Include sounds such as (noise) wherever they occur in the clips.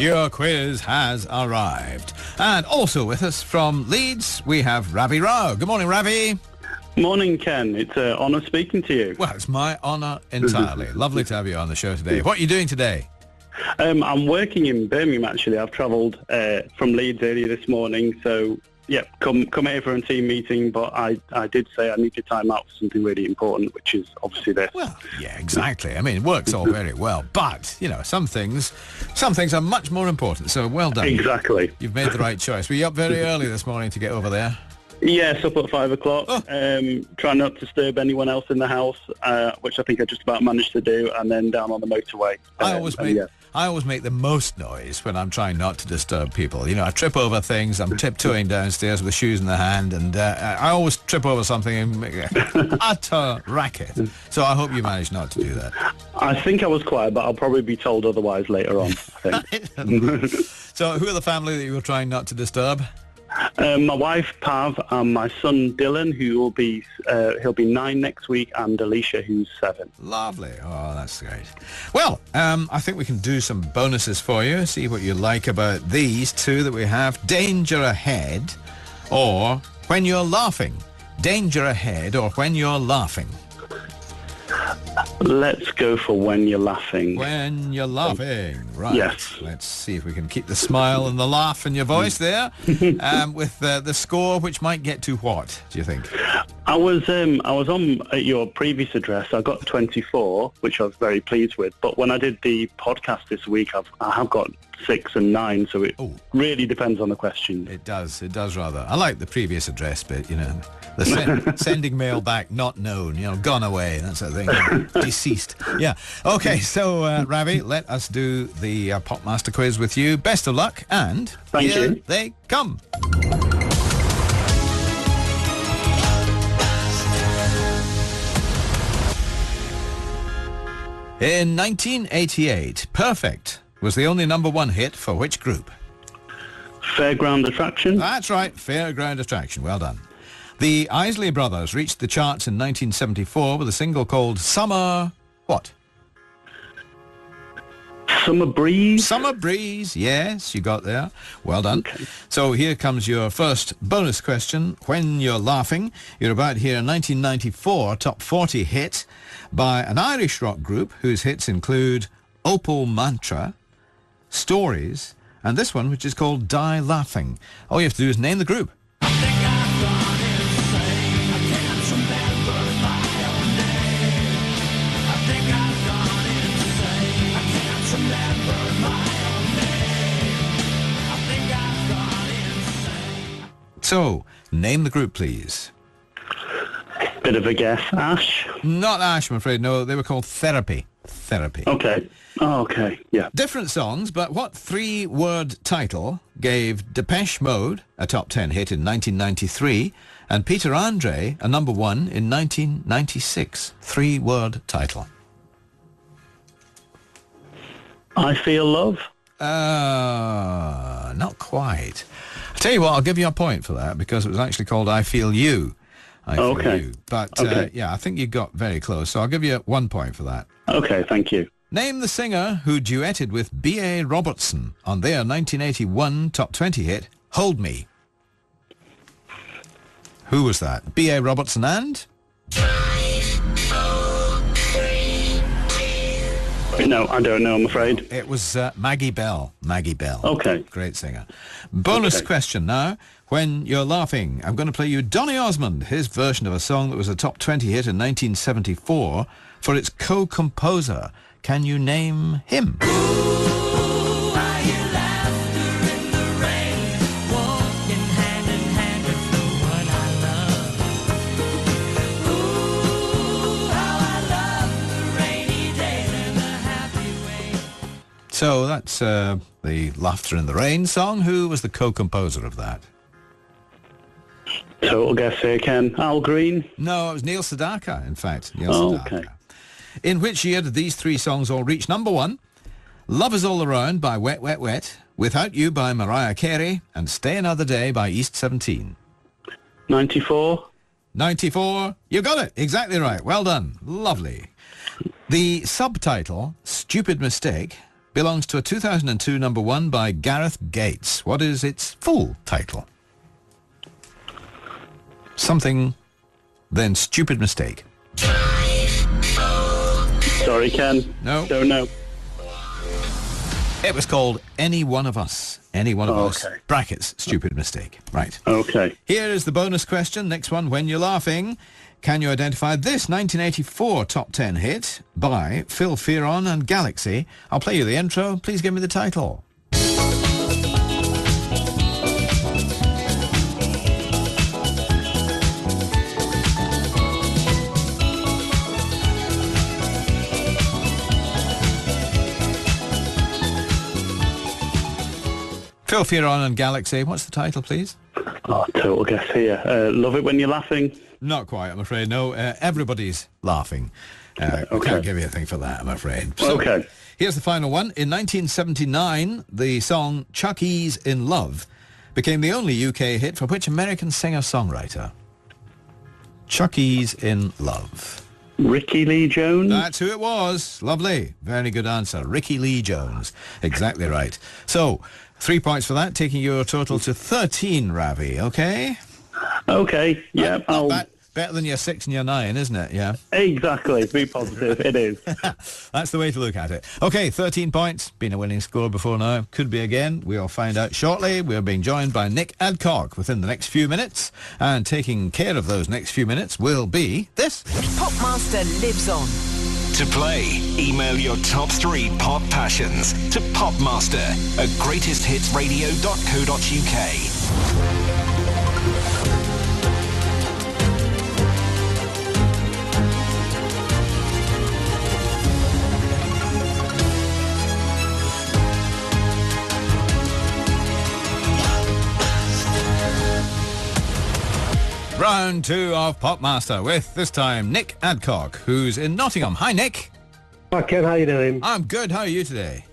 Your quiz has arrived. And also with us from Leeds, we have Ravi Rao. Good morning, Ravi. Morning, Ken. It's an honour speaking to you. Well, it's my honour entirely. (laughs) Lovely to have you on the show today. What are you doing today? Um, I'm working in Birmingham, actually. I've travelled uh, from Leeds earlier this morning, so yeah, come come here for a team meeting. But I, I did say I need to time out for something really important, which is obviously this. Well, yeah, exactly. I mean, it works all very well, but you know, some things, some things are much more important. So well done. Exactly. You've made the right (laughs) choice. Were you up very early this morning to get over there? Yes, up at five o'clock. Oh. Um, try not to disturb anyone else in the house, uh, which I think I just about managed to do, and then down on the motorway. I Um, always make yeah. I always make the most noise when I'm trying not to disturb people. You know, I trip over things. I'm tiptoeing downstairs with shoes in the hand, and uh, I always trip over something and make a (laughs) utter racket. So I hope you manage not to do that. I think I was quiet, but I'll probably be told otherwise later on. I think. (laughs) so who are the family that you were trying not to disturb? Um, my wife Pav and my son Dylan, who will be uh, he'll be nine next week, and Alicia, who's seven. Lovely. Oh, that's great. Well, um, I think we can do some bonuses for you. See what you like about these two that we have. Danger ahead or when you're laughing. Danger ahead or when you're laughing. Let's go for when you're laughing. When you're laughing. Right. Yes. Let's see if we can keep the smile and the laugh in your voice there (laughs) um, with uh, the score, which might get to what, do you think? I was um, I was on at your previous address. I got 24, which I was very pleased with. But when I did the podcast this week, I've I have got six and nine. So it Oh. really depends on the question. It does. It does rather. I like the previous address bit, you know. The sen- (laughs) sending mail back, not known, you know, gone away, that sort of thing. (laughs) Deceased. Yeah. Okay, so, uh, Ravi, let us do the uh, Popmaster quiz with you. Best of luck, and Thank here you. they come. In 1988, Perfect was the only number one hit for which group? Fairground attraction. That's right, Fairground Attraction. Well done. The Isley Brothers reached the charts in 1974 with a single called Summer... What? Summer breeze. Summer Breeze. Yes, you got there. Well done. So here comes your first bonus question. When you're laughing, you're about here a 1994 top 40 hit by an Irish rock group whose hits include Opal Mantra, Stories, and this one which is called Die Laughing. All you have to do is name the group. So, name the group, please. Bit of a guess. Ash. Not Ash, I'm afraid. No, they were called Therapy. Therapy. Okay. Oh, okay. Yeah. Different songs, but what three-word title gave Depeche Mode a top 10 hit in 1993 and Peter Andre a number one in 1996? Three-word title. I feel love. Uh, not quite. Tell you what, I'll give you a point for that because it was actually called I Feel You. I Feel Okay. You. But uh, yeah, I think you got very close, so I'll give you one point for that. Okay. Thank you. Name the singer who duetted with B.A. Robertson on their 1981 top 20 hit, Hold Me. Who was that? B.A. Robertson and? No, I don't know. I'm afraid. It was uh, Maggie Bell. Maggie Bell. Okay. Great singer. Bonus Okay. question now. When you're laughing, I'm going to play you Donny Osmond, his version of a song that was a top 20 hit in 1974 for its co-composer. Can you name him? So that's uh, the Laughter in the Rain song. Who was the co-composer of that? Total guess here, Ken. Al Green. No, it was Neil Sedaka, in fact. Neil Oh, Sedaka. okay. In which year did these three songs all reach number one? Love is All Around by Wet Wet Wet, Without You by Mariah Carey, and Stay Another Day by East 17. 94. 94. You got it. Exactly right. Well done. Lovely. The subtitle, Stupid Mistake, belongs to a 2002 number one by Gareth Gates. What is its full title? Something, then stupid mistake. Sorry, Ken. No. Don't know. It was called Any One of Us. Any One of Oh, Us. okay. Brackets, stupid mistake. Right. Okay. Here is the bonus question. Next one, when you're laughing, can you identify this 1984 top 10 hit by Phil Fearon and Galaxy? I'll play you the intro. Please give me the title. Phil Fearon and Galaxy. What's the title, please? Oh, total guess here. Uh, love it when you're laughing. Not quite, I'm afraid. No, uh, everybody's laughing. Uh, Okay. can't give you a thing for that, I'm afraid. So, Okay. Here's the final one. In 1979, the song Chuck E's in Love became the only UK hit for which American singer-songwriter? Chuck E's in Love. Rickie Lee Jones. That's who it was. Lovely. Very good answer. Rickie Lee Jones. Exactly right. So, three points for that, taking your total to 13, Ravi, okay? Okay. Yeah. Not I'll, bad. Better than your six and your nine, isn't it? Yeah. exactly. Be (laughs) positive. it is. (laughs) That's the way to look at it. Okay, 13 points. Been a winning score before now. Could be again. We'll find out shortly. We're being joined by Nick Adcock within the next few minutes. And taking care of those next few minutes will be this. Popmaster lives on. To play, email your top three pop passions to Popmaster at greatesthitsradio.co.uk. Round two of Popmaster with this time Nick Adcock, who's in Nottingham. Hi, Nick. Hi Ken, how you doing? I'm good. How are you today?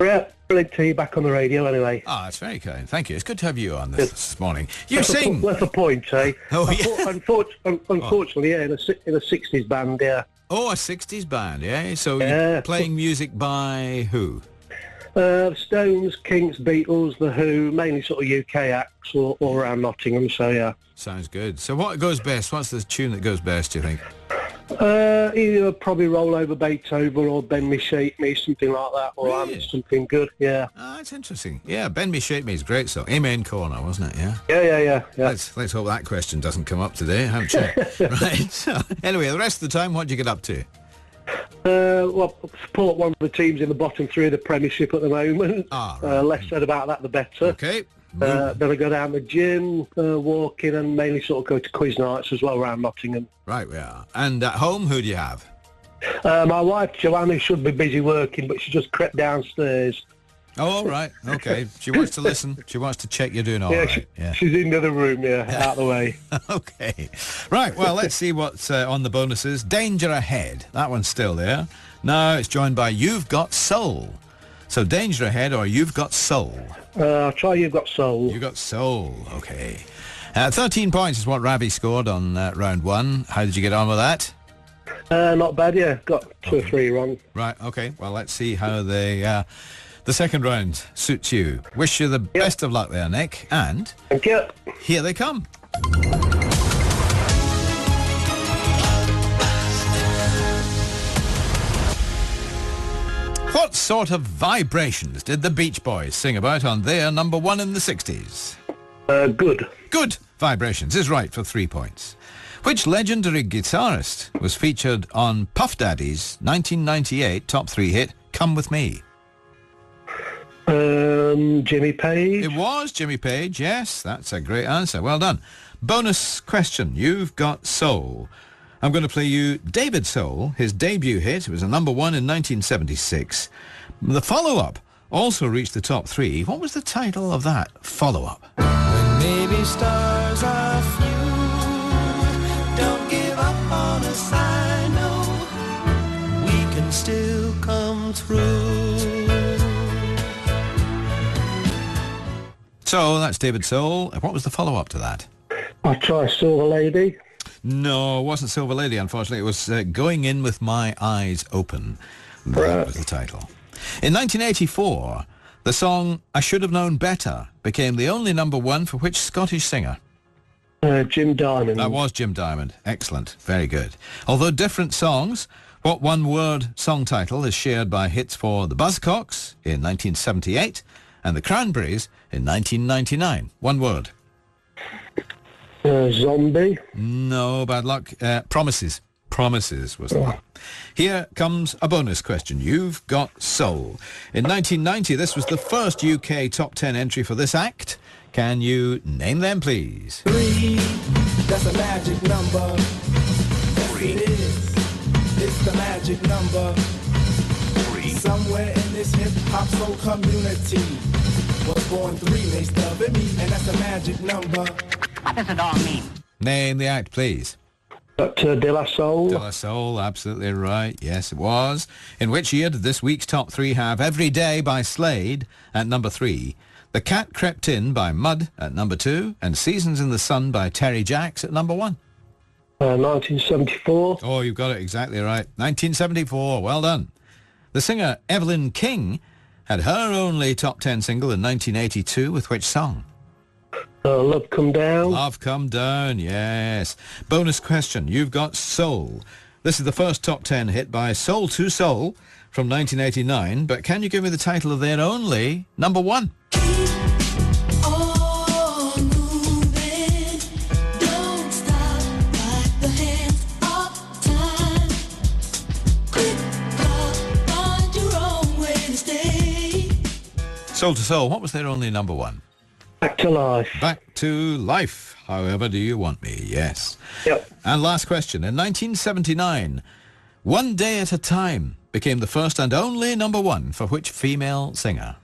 Yeah, brilliant to you back on the radio anyway. Ah, that's very kind. Thank you. It's good to have you on this, this morning. You That's a sing. That's a point, eh? (laughs) Oh, yeah. Unfor- unfor- unfortunately, yeah, in a, in a 60s band, yeah. Oh, a 60s band, yeah? So Yeah. you're playing music by who? Uh, Stones, Kinks, Beatles, The Who, mainly sort of UK acts all, all around Nottingham, so yeah. Sounds good. So what goes best? What's the tune that goes best, do you think? Uh, either probably Roll Over Beethoven or Bend Me, Shape Me, something like that, or Really? um, something good, yeah. Ah, that's interesting. Yeah, Bend Me, Shape Me is great song. Amen Corner, wasn't it? Yeah. Yeah, yeah, yeah, yeah. Let's let's hope that question doesn't come up today. Haven't you? (laughs) right. So, anyway, the rest of the time, what do you get up to? Uh, well, support one of the teams in the bottom three of the Premiership at the moment. Ah, right. uh, less said about that, the better. Okay. Uh, then I go down the gym, uh, walking, and mainly sort of go to quiz nights as well around Nottingham. right, we are. And at home, who do you have? Uh, my wife Joanna should be busy working, but she just crept downstairs. Oh, all right. Okay. She wants to listen. She wants to check you're doing all yeah, right. she, Yeah. she's in the other room, yeah, out the way. (laughs) okay. Right. Well, let's see what's uh, on the bonuses. Danger Ahead. That one's still there. Now it's joined by You've Got Soul. So Danger Ahead or You've Got Soul. Uh, I'll try You've Got Soul. You've got soul. Okay. Uh, 13 points is what Ravi scored on uh, round one. How did you get on with that? Uh, not bad, yeah. Got two or three wrong. Right. Okay. Well, let's see how they uh, the second round suits you. Wish you the best of luck there, Nick. And Thank you. here they come. What sort of vibrations did the Beach Boys sing about on their number one in the 60s? Uh, good. Good vibrations is right for three points. Which legendary guitarist was featured on Puff Daddy's 1998 top three hit, Come With Me? Um, Jimmy Page. It was Jimmy Page, yes, that's a great answer. Well done. Bonus question. You've got Soul. I'm going to play you David Soul, his debut hit. It was a number one in 1976. The follow-up also reached the top three. What was the title of that follow-up? Maybe stars are few. Don't give up on us, I know. We can still come through. So that's David Soul. What was the follow-up to that? I try Silver Lady. No, it wasn't Silver Lady, unfortunately. It was uh, Going In With My Eyes Open. That Right. was the title. In 1984, the song I Should Have Known Better became the only number one for which Scottish singer? Uh, Jim Diamond. That was Jim Diamond. Excellent. Very good. Although different songs, what one-word song title is shared by hits for the Buzzcocks in 1978 and the Cranberries in 1999? One word. Uh, zombie. No, bad luck. Uh, promises. Promises was the one. Here comes a bonus question. You've got Soul. In 1990, this was the first UK top 10 entry for this act. Can you name them, please? Three, that's a magic number. Yes, it is. It's the magic number. Somewhere in this hip hop soul community was born three laced up in me, and that's a magic number. What does it all mean? Name the act, please. Dr. De La Soul. De La Soul, absolutely right. Yes, it was. In which year did this week's top three have Every Day by Slade at number three, The Cat Crept In by Mud at number two, and Seasons in the Sun by Terry Jacks at number one? Uh, 1974. Oh, you've got it exactly right. 1974. Well done. The singer Evelyn King had her only top 10 single in 1982 with which song? Uh, Love Come Down. Love Come Down, yes. Bonus question. You've got Soul. This is the first top 10 hit by Soul II Soul from 1989, but can you give me the title of their only number one? Soul II Soul, what was their only number one? Back to Life. Back to Life. However do you want me? Yes. Yep. And last question. In 1979, One Day at a Time became the first and only number one for which female singer?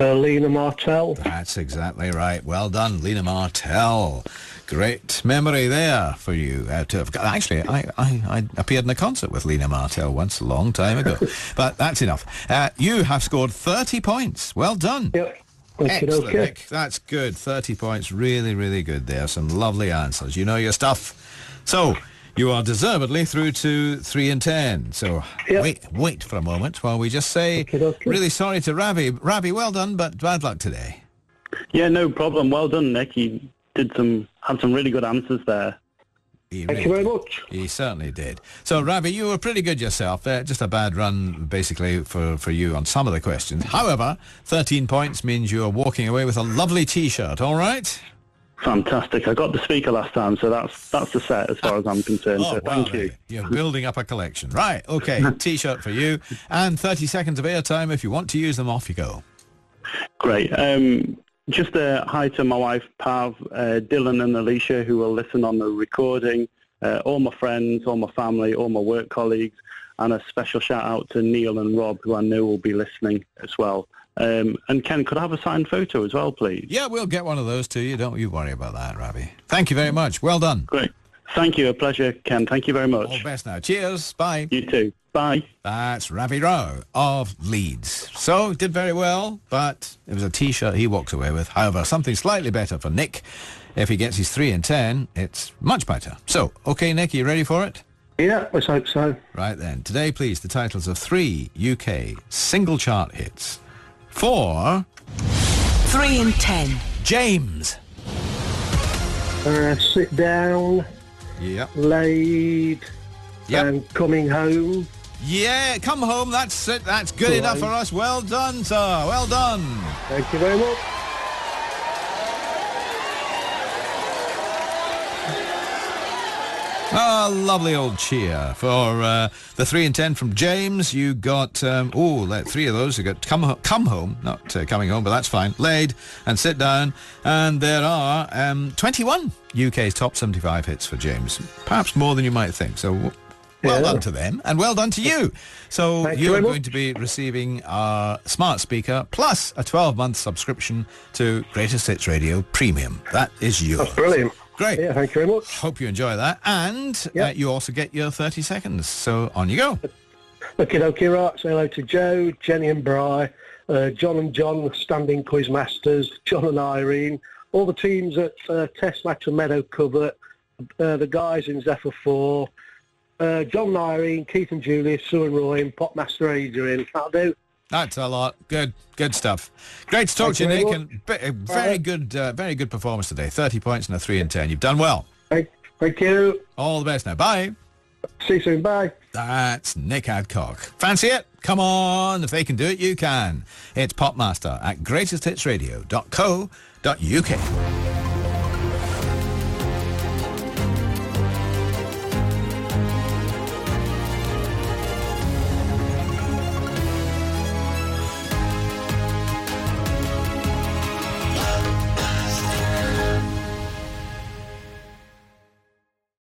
Uh, Lena Martell. That's exactly right. Well done, Lena Martell. Great memory there for you. Uh, to have, actually, I, I, I appeared in a concert with Lena Martell once a long time ago. (laughs) but that's enough. Uh, you have scored 30 points. Well done. Yep. Okay, Excellent, okay. Nick. That's good. 30 points. Really, really good there. Some lovely answers. You know your stuff. So, you are deservedly through to 3 and 10. So, Yep. wait wait for a moment while we just say, Okay, okay. really sorry to Ravi. Ravi, well done, but bad luck today. Yeah, no problem. Well done, Nick. You did some had some really good answers there. He Thank really you very much. He certainly did. So, Ravi, you were pretty good yourself. Uh, just a bad run, basically, for, for you on some of the questions. However, 13 points means you're walking away with a lovely T-shirt, all right? Fantastic. I got the speaker last time, so that's that's the set as far as I'm concerned. so well, thank you. You're building up a collection. Right, okay. (laughs) T-shirt for you. And 30 seconds of airtime. If you want to use them, off you go. Great. Um, just a hi to my wife, Pav, uh, Dylan and Alicia, who will listen on the recording, uh, all my friends, all my family, all my work colleagues, and a special shout out to Neil and Rob, who I know will be listening as well. Um, and Ken, could I have a signed photo as well, please? Yeah, we'll get one of those to you. Don't you worry about that, Ravi. Thank you very much. Well done. Great. Thank you. A pleasure, Ken. Thank you very much. All the best now. Cheers. Bye. You too. Bye. That's Ravi Rao of Leeds. So, did very well, but it was a T-shirt he walked away with. However, something slightly better for Nick. If he gets his 3 and 10, it's much better. So, okay, Nick, you ready for it? Yeah, let's hope so. Right then. Today, please, the titles of three UK single chart hits. Four. 3 and 10. James. Uh, sit down, Yep. laid, Yep. and coming home. Yeah, come home. That's it. That's good All enough right. for us. Well done, sir. Well done. Thank you very much. Ah, lovely old cheer for uh, the three and ten from James. You got um, oh, three of those. You got come Ho- come home, not uh, coming home, but that's fine. Laid and sit down, and there are um, 21 UK's top 75 hits for James. Perhaps more than you might think. So. Well Yeah. done to them, and well done to you. So Thank you you're going to be receiving a smart speaker plus a 12-month subscription to Greatest Hits Radio Premium. That is yours. That's brilliant. Great. Yeah, thank you very much. Hope you enjoy that. And uh, you also get your 30 seconds. So on you go. Okay, okay, right. Say hello to Joe, Jenny and Bry, uh, John and John, standing quiz masters, John and Irene, all the teams at uh, Test Match and Meadow Covert, uh, the guys in Zephyr 4, uh, John and Irene, Keith and Julius, Sue and Roy, and Popmaster Adrian. That'll do. That's a lot. Good, good stuff. Great to talk Thank to you, Nick. And bi- very right. good, uh, very good performance today. 30 points and a 3 and 10. You've done well. Thank, thank you. All the best now. Bye. See you soon. Bye. That's Nick Adcock. Fancy it? Come on. If they can do it, you can. It's Popmaster at greatesthitsradio.co.uk.